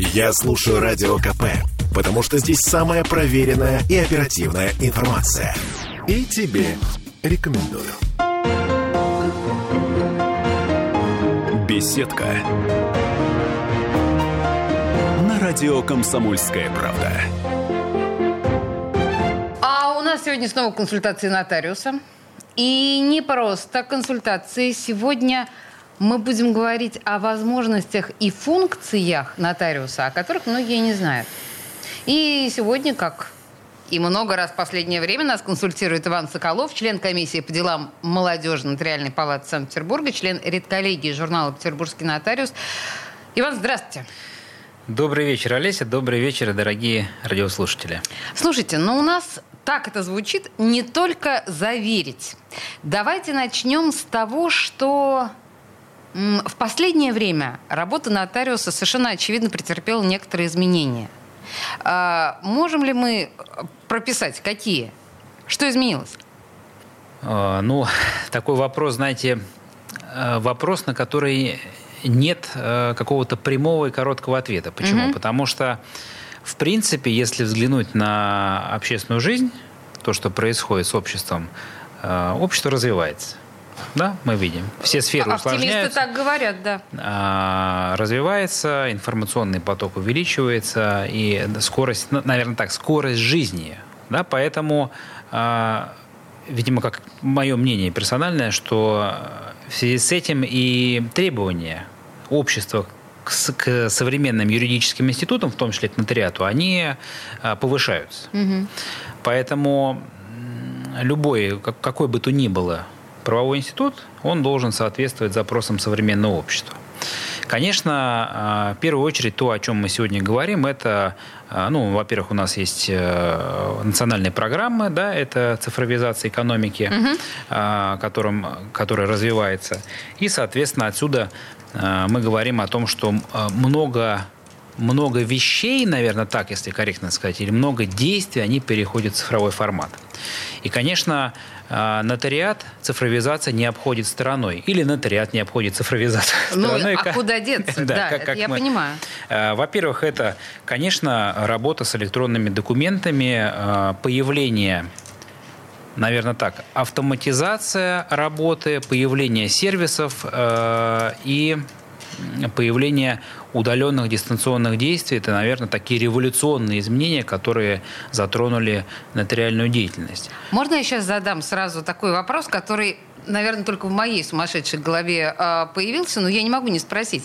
Я слушаю Радио КП, потому что здесь самая проверенная и оперативная информация. И тебе рекомендую. Беседка. На радио «Комсомольская правда». А у нас сегодня снова консультации нотариуса. И не просто консультации. Сегодня мы будем говорить о возможностях и функциях нотариуса, о которых многие не знают. И сегодня, как и много раз в последнее время нас консультирует Иван Соколов, член комиссии по делам молодежи Нотариальной палаты Санкт-Петербурга, член редколлегии журнала «Петербургский нотариус». Иван, здравствуйте. Добрый вечер, Олеся. Добрый вечер, дорогие радиослушатели. Слушайте, ну у нас так это звучит, не только заверить. Давайте начнем с того, что в последнее время работа нотариуса совершенно очевидно претерпела некоторые изменения. А, можем ли мы прописать, какие? Что изменилось? А, ну, такой вопрос, знаете, э, вопрос, на который нет э, какого-то прямого и короткого ответа. Почему? Угу. Потому что, в принципе, если взглянуть на общественную жизнь, то, что происходит с обществом, э, общество развивается. Да, мы видим. Все сферы Оптимисты усложняются. так говорят, да. А, развивается, информационный поток увеличивается, и скорость, ну, наверное так, скорость жизни. Да, поэтому, а, видимо, как мое мнение персональное, что в связи с этим и требования общества к, к современным юридическим институтам, в том числе к нотариату, они а, повышаются. Угу. Поэтому любой, какой бы то ни было правовой институт, он должен соответствовать запросам современного общества. Конечно, а, в первую очередь то, о чем мы сегодня говорим, это, а, ну, во-первых, у нас есть э, национальные программы, да, это цифровизация экономики, угу. которым, которая развивается. И, соответственно, отсюда мы говорим о том, что много много вещей, наверное, так, если корректно сказать, или много действий, они переходят в цифровой формат. И, конечно, нотариат цифровизация не обходит стороной. Или нотариат не обходит цифровизацию ну, стороной. а как... куда деться? да, да как, как я мы... понимаю. А, во-первых, это, конечно, работа с электронными документами, а, появление наверное, так, автоматизация работы, появление сервисов э, и появление удаленных дистанционных действий – это, наверное, такие революционные изменения, которые затронули нотариальную деятельность. Можно я сейчас задам сразу такой вопрос, который наверное, только в моей сумасшедшей голове э, появился, но я не могу не спросить.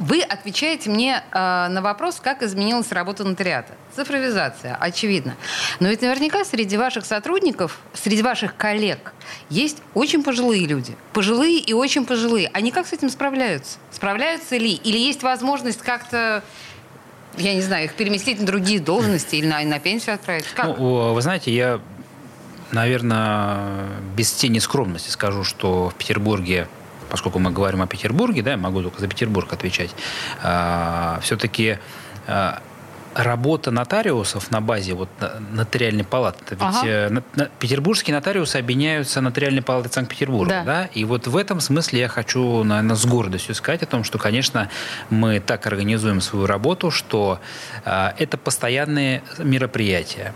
Вы отвечаете мне э, на вопрос, как изменилась работа нотариата. Цифровизация, очевидно. Но ведь наверняка среди ваших сотрудников, среди ваших коллег есть очень пожилые люди. Пожилые и очень пожилые. Они как с этим справляются? Справляются ли? Или есть возможность как-то я не знаю, их переместить на другие должности или на, на пенсию отправить? Как? Ну, вы знаете, я, наверное, без тени скромности скажу, что в Петербурге поскольку мы говорим о Петербурге, да, я могу только за Петербург отвечать, а, все-таки а, работа нотариусов на базе вот нотариальной палаты. Ведь ага. Э, петербургские нотариусы объединяются нотариальной палатой Санкт-Петербурга. Да. Да? И вот в этом смысле я хочу, наверное, с гордостью сказать о том, что, конечно, мы так организуем свою работу, что э, это постоянные мероприятия,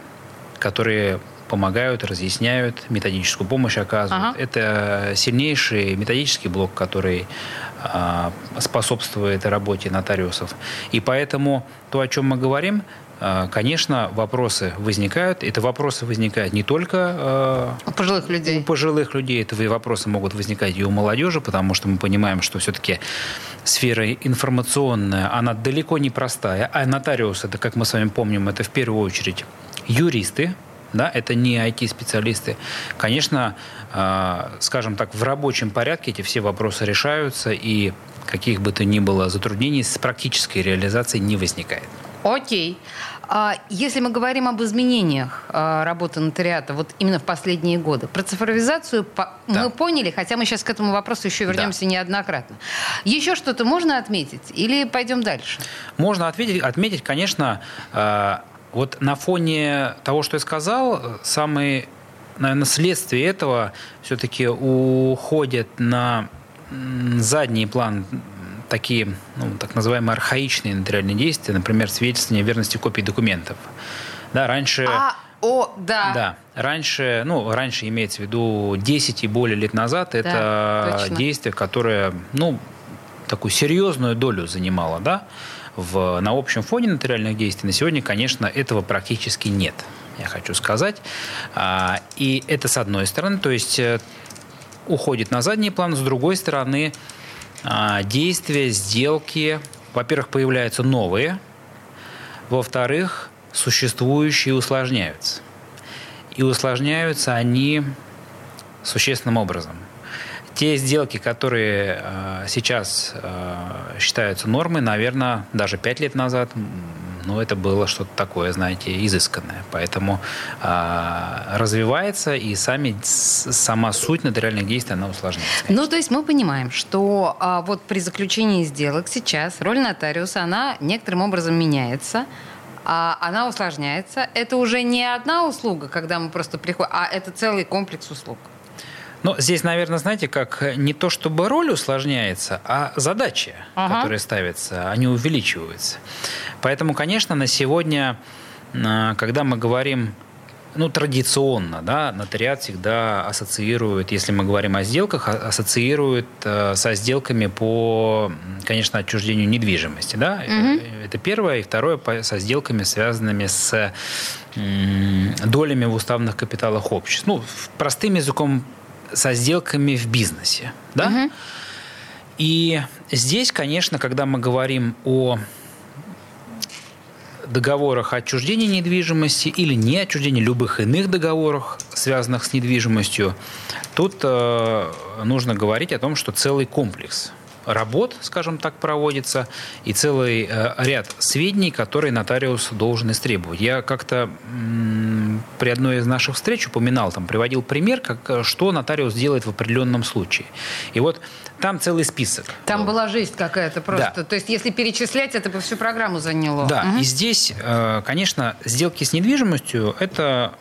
которые помогают, разъясняют, методическую помощь оказывают. Ага. Это сильнейший методический блок, который а, способствует работе нотариусов. И поэтому то, о чем мы говорим, а, Конечно, вопросы возникают. Это вопросы возникают не только а, у пожилых людей. У пожилых людей. Это вопросы могут возникать и у молодежи, потому что мы понимаем, что все-таки сфера информационная, она далеко не простая. А нотариус, это, как мы с вами помним, это в первую очередь юристы, да, это не IT-специалисты. Конечно, э, скажем так, в рабочем порядке эти все вопросы решаются, и каких бы то ни было затруднений с практической реализацией не возникает. Окей. А если мы говорим об изменениях а, работы нотариата вот именно в последние годы, про цифровизацию да. мы поняли, хотя мы сейчас к этому вопросу еще вернемся да. неоднократно. Еще что-то можно отметить или пойдем дальше? Можно отметить, отметить конечно, а, вот на фоне того, что я сказал, самые, наверное, следствие этого все-таки уходят на задний план такие, ну, так называемые архаичные нотариальные действия, например, свидетельствование верности копий документов. Да, раньше... А, о, да. Да. Раньше, ну, раньше имеется в виду 10 и более лет назад, это точно. действие, которое, ну, такую серьезную долю занимало, да, в, на общем фоне нотариальных действий. На сегодня, конечно, этого практически нет, я хочу сказать. А, и это с одной стороны, то есть э, уходит на задний план, с другой стороны, а, действия, сделки, во-первых, появляются новые, во-вторых, существующие усложняются. И усложняются они существенным образом. Те сделки, которые э, сейчас э, считаются нормой, наверное, даже пять лет назад, ну, это было что-то такое, знаете, изысканное. Поэтому э, развивается, и сами, сама суть нотариальных действий, она усложняется. Ну, то есть мы понимаем, что а, вот при заключении сделок сейчас роль нотариуса, она некоторым образом меняется, а она усложняется. Это уже не одна услуга, когда мы просто приходим, а это целый комплекс услуг. Но здесь, наверное, знаете, как не то чтобы роль усложняется, а задачи, Ага. которые ставятся, они увеличиваются. Поэтому, конечно, на сегодня, а, когда мы говорим, ну, традиционно, да, нотариат всегда ассоциирует, если мы говорим о сделках, а- ассоциирует э, со сделками по, конечно, отчуждению недвижимости, да. Э, Это первое. И второе, по- со сделками, связанными с м, долями в уставных капиталах обществ. Ну, простым языком, со сделками в бизнесе, да. И здесь, конечно, когда мы говорим о договорах о отчуждении недвижимости или не отчуждении любых иных договорах, связанных с недвижимостью, тут э, нужно говорить о том, что целый комплекс работ, скажем так, проводится, и целый э, ряд сведений, которые нотариус должен истребовать. Я как-то при одной из наших встреч упоминал, там, приводил пример, как, э, что нотариус делает в определенном случае. И вот там целый список. Там была жизнь какая-то просто. Да. То есть если перечислять, это бы всю программу заняло. Да, Мгм. и здесь, э, конечно, сделки с недвижимостью – это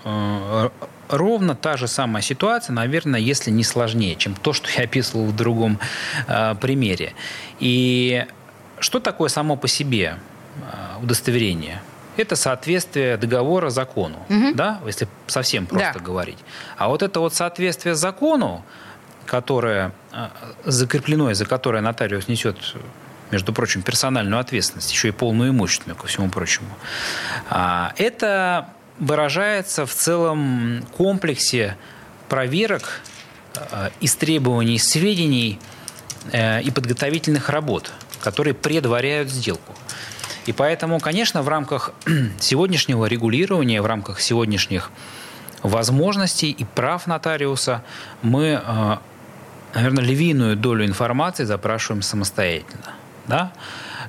ровно та же самая ситуация, наверное, если не сложнее, чем то, что я описывал в другом э, примере. И что такое само по себе э, удостоверение? Это соответствие договора закону, да, если совсем просто Да. говорить. А вот это вот соответствие закону, которое э, закреплено и за которое нотариус несет, между прочим, персональную ответственность, еще и полную имущественную, ко всему прочему, а, это выражается в целом комплексе проверок, э, истребований сведений э, и подготовительных работ, которые предваряют сделку. И поэтому, конечно, в рамках сегодняшнего регулирования, в рамках сегодняшних возможностей и прав нотариуса мы, э, наверное, львиную долю информации запрашиваем самостоятельно. Да?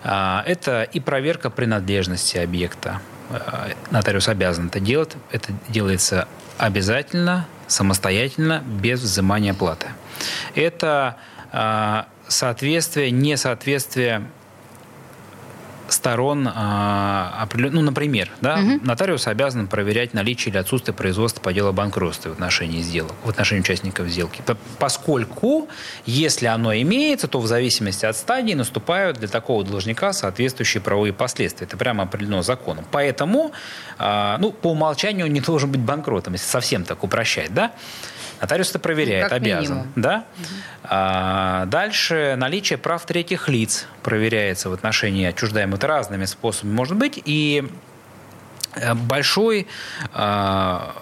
А, Это и проверка принадлежности объекта. Э, Нотариус обязан это делать. Это делается обязательно, самостоятельно, без взимания платы. Это а, соответствие, несоответствие сторон, а, ну, например, да, нотариус обязан проверять наличие или отсутствие производства по делу о банкротстве в отношении сделок, в отношении участников сделки. Поскольку, если оно имеется, то в зависимости от стадии наступают для такого должника соответствующие правовые последствия. Это прямо определено законом. Поэтому, а, ну, по умолчанию он не должен быть банкротом, если совсем так упрощать, да? Нотариус это проверяет, Как обязан. минимум. Да? А, дальше наличие прав третьих лиц проверяется в отношении отчуждаемых разными способами может быть. И э, большой а,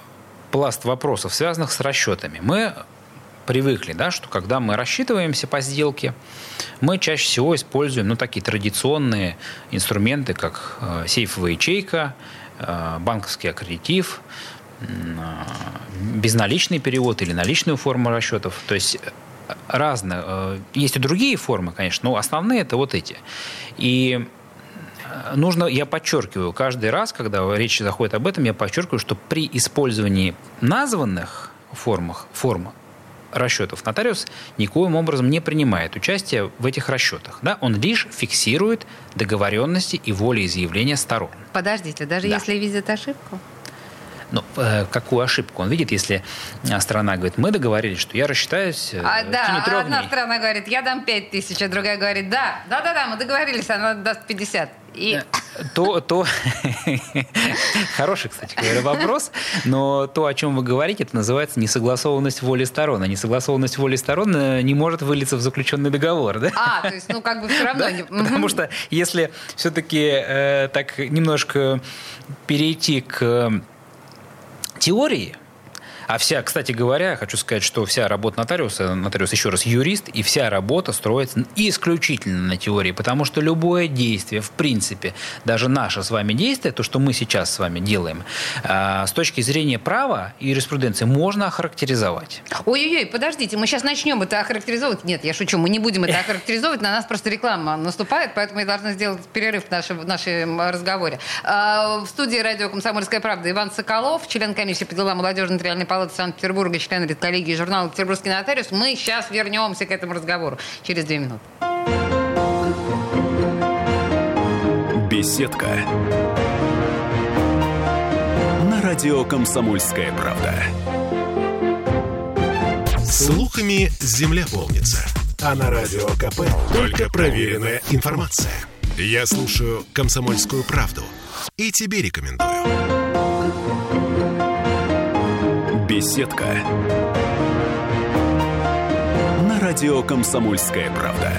пласт вопросов, связанных с расчетами. Мы привыкли, да, что когда мы рассчитываемся по сделке, мы чаще всего используем ну, такие традиционные инструменты, как э, сейфовая ячейка, э, банковский аккредитив, безналичный перевод или наличную форму расчетов. То есть э, разные. э, Есть и другие формы, конечно, но основные это вот эти. И э, нужно, я подчеркиваю, каждый раз, когда речь заходит об этом, я подчеркиваю, что при использовании названных формах, форм расчетов нотариус никоим образом не принимает участие в этих расчетах. Да? Он лишь фиксирует договоренности и волеизъявления сторон. Подождите, даже Да. если видят ошибку? Ну, э, какую ошибку он видит, если страна говорит, мы договорились, что я рассчитаюсь а, да, трех одна дней. страна говорит, я дам 5 тысяч, а другая говорит, да, да-да-да, мы договорились, она даст 50. И... Э, то, то... Хороший, кстати говоря, вопрос. Но то, о чем вы говорите, это называется несогласованность воли сторон. А несогласованность воли сторон э, не может вылиться в заключенный договор. Да? А, то есть, ну, как бы все равно... Да, потому что если все-таки э, так немножко перейти к теории, а вся, кстати говоря, хочу сказать, что вся работа нотариуса, нотариус еще раз юрист, и вся работа строится исключительно на теории, потому что любое действие, в принципе, даже наше с вами действие, то, что мы сейчас с вами делаем, а, с точки зрения права и юриспруденции можно охарактеризовать. Ой-ой-ой, подождите, мы сейчас начнем это охарактеризовывать. Нет, я шучу, мы не будем это охарактеризовывать, на нас просто реклама наступает, поэтому я должна сделать перерыв в нашем, в нашем разговоре. А, в студии радио «Комсомольская правда» Иван Соколов, член комиссии по делам молодежи нотариальной палаты Санкт-Петербурга, член редколлегии журнала «Петербургский нотариус». Мы сейчас вернемся к этому разговору через две минуты. Беседка. На радио «Комсомольская правда». Слухами земля полнится. А на радио КП только проверенная информация. Я слушаю «Комсомольскую правду» и тебе рекомендую. Беседка. На радио «Комсомольская правда».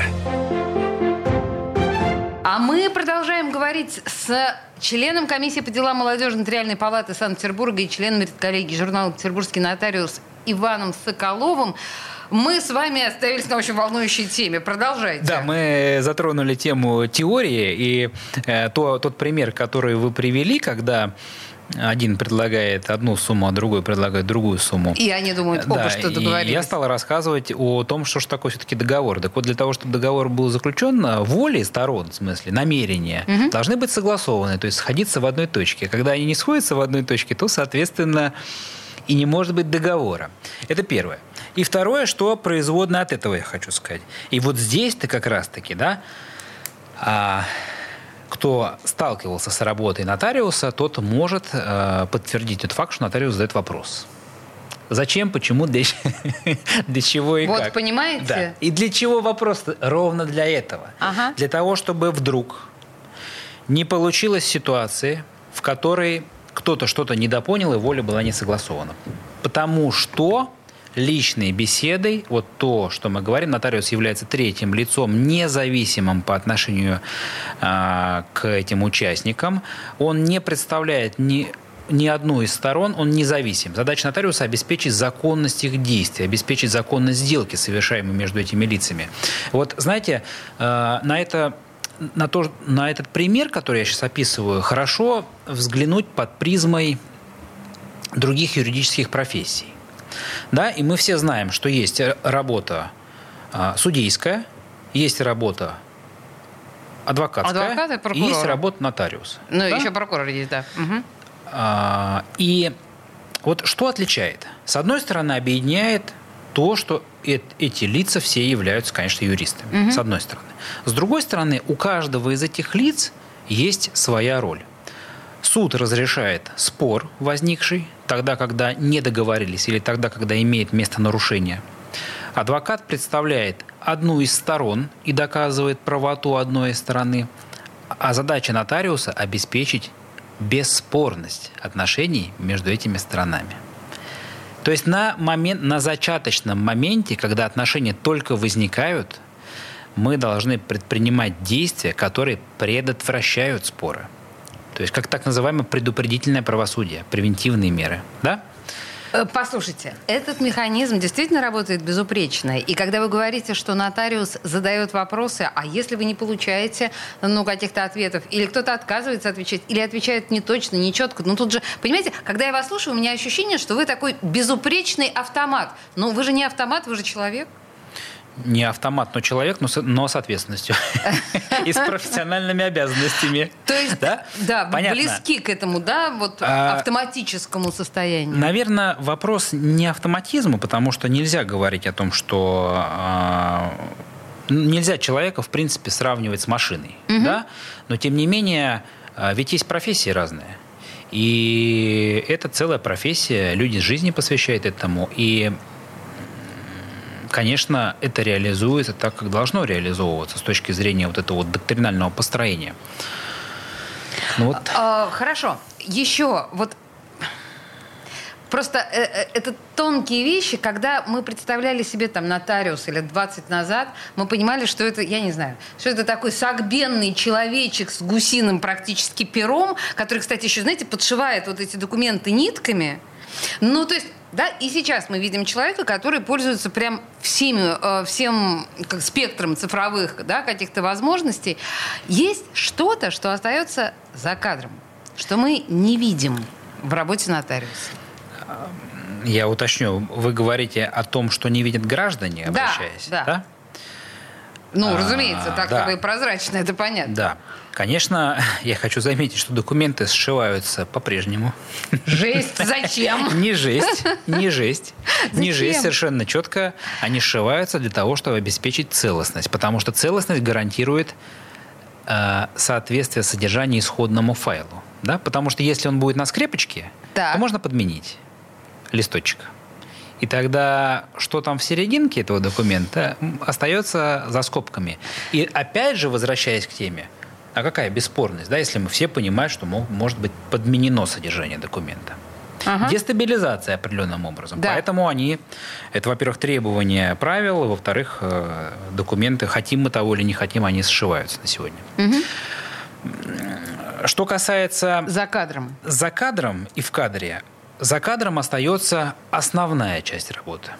А мы продолжаем говорить с членом комиссии по делам молодежи Нотариальной палаты Санкт-Петербурга и членом коллегии журнала «Петербургский нотариус» Иваном Соколовым. Мы с вами остановились на очень волнующей теме. Продолжайте. Да, мы затронули тему теории. И э, то, тот пример, который вы привели, когда один предлагает одну сумму, а другой предлагает другую сумму. И они думают, оба да, что договорились. И я стал рассказывать о том, что же такое все-таки договор. Так вот, для того, чтобы договор был заключен, воли сторон, в смысле, намерения, угу. должны быть согласованы, то есть сходиться в одной точке. Когда они не сходятся в одной точке, то, соответственно, и не может быть договора. Это первое. И второе, что производно от этого, я хочу сказать. И вот здесь-то как раз-таки, да, а, кто сталкивался с работой нотариуса, тот может э, подтвердить тот факт, что нотариус задает вопрос. Зачем, почему, для, для чего и вот, как. Вот, понимаете? Да. И для чего вопрос? Ровно для этого. Ага. Для того, чтобы вдруг не получилась ситуация, в которой кто-то что-то недопонял и воля была не согласована. Потому что личной беседой, вот то, что мы говорим, нотариус является третьим лицом, независимым по отношению э, к этим участникам, он не представляет ни ни одну из сторон, он независим. Задача нотариуса – обеспечить законность их действий, обеспечить законность сделки, совершаемой между этими лицами. Вот, знаете, э, на это на, то, на этот пример, который я сейчас описываю, хорошо взглянуть под призмой других юридических профессий. Да, и мы все знаем, что есть работа а, судейская, есть работа адвокатская, Адвокат и, и есть работа нотариуса. Ну, да? еще прокурор есть, да. Угу. А, и вот что отличает? С одной стороны, объединяет то, что эти лица все являются, конечно, юристами, угу. с одной стороны. С другой стороны, у каждого из этих лиц есть своя роль. Суд разрешает спор, возникший тогда, когда не договорились или тогда, когда имеет место нарушение. Адвокат представляет одну из сторон и доказывает правоту одной из стороны, а задача нотариуса – обеспечить бесспорность отношений между этими сторонами. То есть на, момент, на зачаточном моменте, когда отношения только возникают, мы должны предпринимать действия, которые предотвращают споры. То есть как так называемое предупредительное правосудие, превентивные меры. Да? Э, послушайте, этот механизм действительно работает безупречно. И когда вы говорите, что нотариус задает вопросы, а если вы не получаете ну, каких-то ответов, или кто-то отказывается отвечать, или отвечает не точно, не четко, ну тут же, понимаете, когда я вас слушаю, у меня ощущение, что вы такой безупречный автомат. Но вы же не автомат, вы же человек не автомат, но человек, но с, но с ответственностью и с профессиональными обязанностями. То есть, да, да близки к этому, да, вот а, автоматическому состоянию. Наверное, вопрос не автоматизма, потому что нельзя говорить о том, что а, нельзя человека, в принципе, сравнивать с машиной, да, но тем не менее, а, ведь есть профессии разные. И это целая профессия, люди жизни посвящают этому. И конечно, это реализуется так, как должно реализовываться с точки зрения вот этого вот доктринального построения. Ну, вот. а, хорошо. Еще вот Просто э, э, это тонкие вещи, когда мы представляли себе там нотариус лет 20 назад, мы понимали, что это, я не знаю, что это такой сагбенный человечек с гусиным практически пером, который, кстати, еще, знаете, подшивает вот эти документы нитками. Ну, то есть да, и сейчас мы видим человека, который пользуется прям всеми, э, всем как, спектром цифровых да, каких-то возможностей. Есть что-то, что остается за кадром, что мы не видим в работе нотариуса. Я уточню, вы говорите о том, что не видят граждане, обращаясь, да? да? Ну, а, разумеется, так да. и прозрачно, это понятно. Да. Конечно, я хочу заметить, что документы сшиваются по-прежнему. Жесть, зачем? Не жесть, не жесть. Не жесть, совершенно четко. Они сшиваются для того, чтобы обеспечить целостность. Потому что целостность гарантирует э, соответствие содержания исходному файлу. Да? Потому что если он будет на скрепочке, то можно подменить листочек. И тогда, что там в серединке этого документа, остается за скобками. И опять же, возвращаясь к теме, а какая бесспорность, да, если мы все понимаем, что может быть подменено содержание документа? Ага. Дестабилизация определенным образом. Да. Поэтому они, это, во-первых, требования правил, во-вторых, э, документы, хотим мы того или не хотим, они сшиваются на сегодня. Угу. Что касается... За кадром. За кадром и в кадре, за кадром остается основная часть работы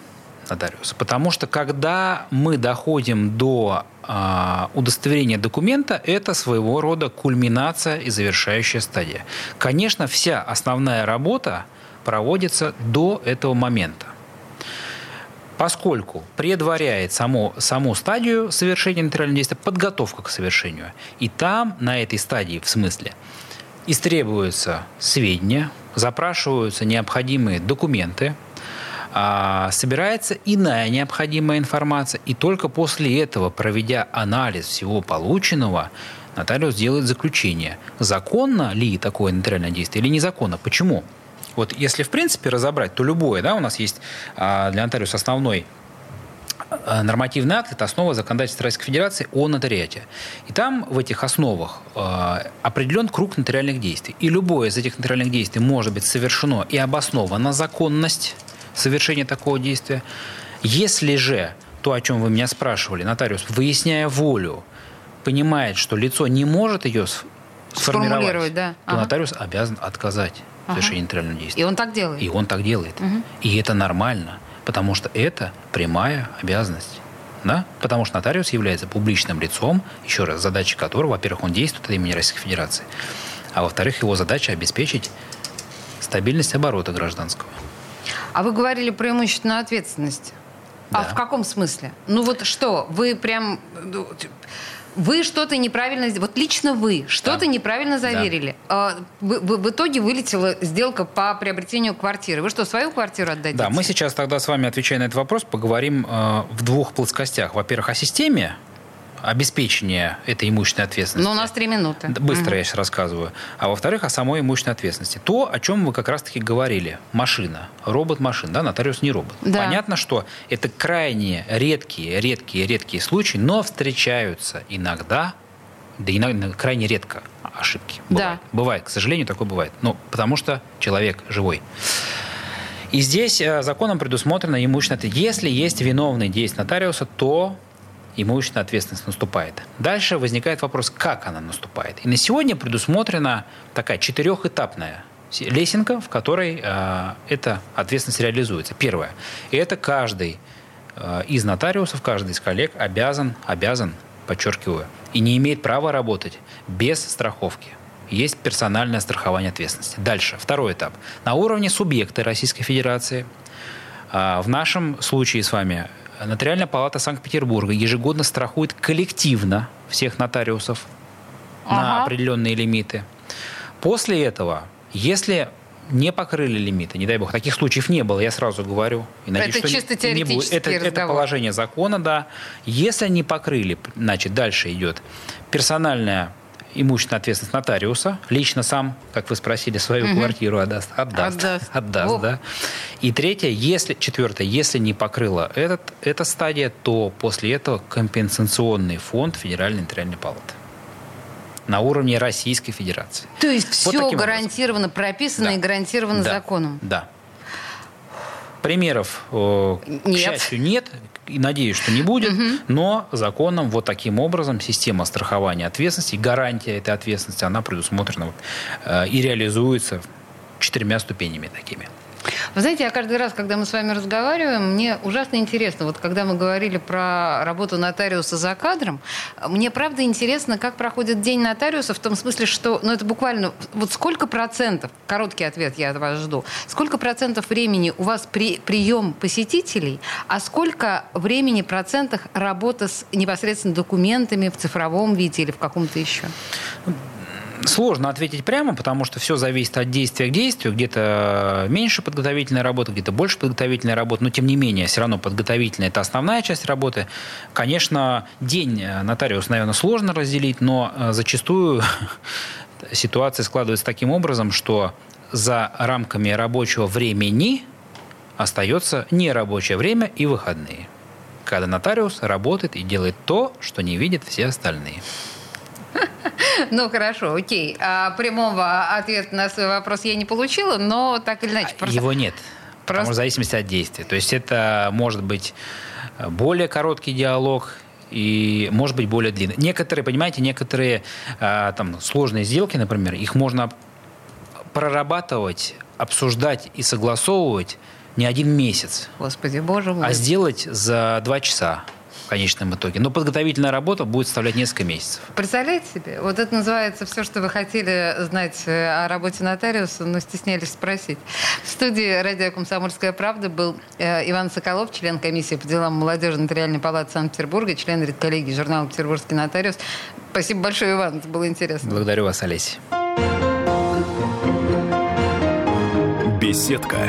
нотариуса. Потому что когда мы доходим до э, удостоверения документа, это своего рода кульминация и завершающая стадия. Конечно, вся основная работа проводится до этого момента. Поскольку предваряет само, саму стадию совершения нотариального действия подготовка к совершению. И там, на этой стадии, в смысле, истребуются сведения, запрашиваются необходимые документы, а, собирается иная необходимая информация, и только после этого, проведя анализ всего полученного, нотариус делает заключение, законно ли такое нотариальное действие или незаконно. Почему? Вот если в принципе разобрать, то любое, да, у нас есть а, для нотариуса основной нормативный акт – это основа законодательства Российской Федерации о нотариате. И там в этих основах э, определен круг нотариальных действий. И любое из этих нотариальных действий может быть совершено и обосновано законность совершения такого действия. Если же то, о чем вы меня спрашивали, нотариус, выясняя волю, понимает, что лицо не может ее сформировать, да. то ага. нотариус обязан отказать в совершении ага. нотариального действия. И он так делает. И он так делает. Угу. И это нормально потому что это прямая обязанность. Да? Потому что нотариус является публичным лицом, еще раз, задача которого, во-первых, он действует от имени Российской Федерации, а во-вторых, его задача обеспечить стабильность оборота гражданского. А вы говорили про имущественную ответственность. А да. А в каком смысле? Ну вот что, вы прям ну, вы что-то неправильно. Вот лично вы что-то да. неправильно заверили. Да. В, в, в итоге вылетела сделка по приобретению квартиры. Вы что, свою квартиру отдадите? Да, мы сейчас тогда с вами, отвечая на этот вопрос, поговорим э, в двух плоскостях. Во-первых, о системе обеспечения этой имущественной ответственности. Но у нас три минуты. Быстро угу. я сейчас рассказываю. А во-вторых, о самой имущественной ответственности. То, о чем вы как раз-таки говорили. Машина. Робот-машина. Да, нотариус не робот. Да. Понятно, что это крайне редкие, редкие, редкие случаи, но встречаются иногда, да иногда крайне редко ошибки. Бывает. Да. Бывает, к сожалению, такое бывает. Ну, потому что человек живой. И здесь э, законом предусмотрено имущественное... Если есть виновный действие нотариуса, то имущественная ответственность наступает. Дальше возникает вопрос, как она наступает. И на сегодня предусмотрена такая четырехэтапная лесенка, в которой э, эта ответственность реализуется. Первое. И это каждый э, из нотариусов, каждый из коллег обязан, обязан, подчеркиваю, и не имеет права работать без страховки. Есть персональное страхование ответственности. Дальше. Второй этап. На уровне субъекта Российской Федерации, э, в нашем случае с вами Нотариальная палата Санкт-Петербурга ежегодно страхует коллективно всех нотариусов ага. на определенные лимиты. После этого, если не покрыли лимиты, не дай бог, таких случаев не было, я сразу говорю. И надеюсь, это чисто теоретический не будет. Это, это положение закона, да. Если не покрыли, значит, дальше идет персональное имущественная ответственность нотариуса, лично сам, как вы спросили, свою угу. квартиру отдаст, отдаст, отдаст, отдаст да. И третье, если, четвертое, если не покрыла этот, эта стадия, то после этого компенсационный фонд Федеральной нотариальной палаты на уровне Российской Федерации. То есть вот все гарантированно образом. прописано да. и гарантировано да. законом? Да. Примеров, нет. к счастью, нет и надеюсь, что не будет, угу. но законом вот таким образом система страхования ответственности, гарантия этой ответственности, она предусмотрена вот, э, и реализуется четырьмя ступенями такими. Вы знаете, я каждый раз, когда мы с вами разговариваем, мне ужасно интересно. Вот когда мы говорили про работу нотариуса за кадром, мне правда интересно, как проходит день нотариуса в том смысле, что, ну это буквально, вот сколько процентов, короткий ответ я от вас жду, сколько процентов времени у вас при, прием посетителей, а сколько времени процентах работа с непосредственно документами в цифровом виде или в каком-то еще? Сложно ответить прямо, потому что все зависит от действия к действию. Где-то меньше подготовительной работы, где-то больше подготовительной работы. Но, тем не менее, все равно подготовительная – это основная часть работы. Конечно, день нотариус, наверное, сложно разделить, но э, зачастую ситуация складывается таким образом, что за рамками рабочего времени остается нерабочее время и выходные. Когда нотариус работает и делает то, что не видят все остальные. Ну, хорошо, окей. А прямого ответа на свой вопрос я не получила, но так или иначе... Просто... Его нет. Просто... Потому в зависимости от действия. То есть это может быть более короткий диалог, и может быть более длинный. Некоторые, понимаете, некоторые а, там сложные сделки, например, их можно прорабатывать, обсуждать и согласовывать не один месяц. Господи, боже мой. А сделать за два часа в конечном итоге. Но подготовительная работа будет составлять несколько месяцев. Представляете себе? Вот это называется все, что вы хотели знать э, о работе нотариуса, но стеснялись спросить. В студии радио «Комсомольская правда» был э, Иван Соколов, член комиссии по делам молодежи Нотариальной палаты Санкт-Петербурга, член редколлегии журнала «Петербургский нотариус». Спасибо большое, Иван, это было интересно. Благодарю вас, Олеся. Беседка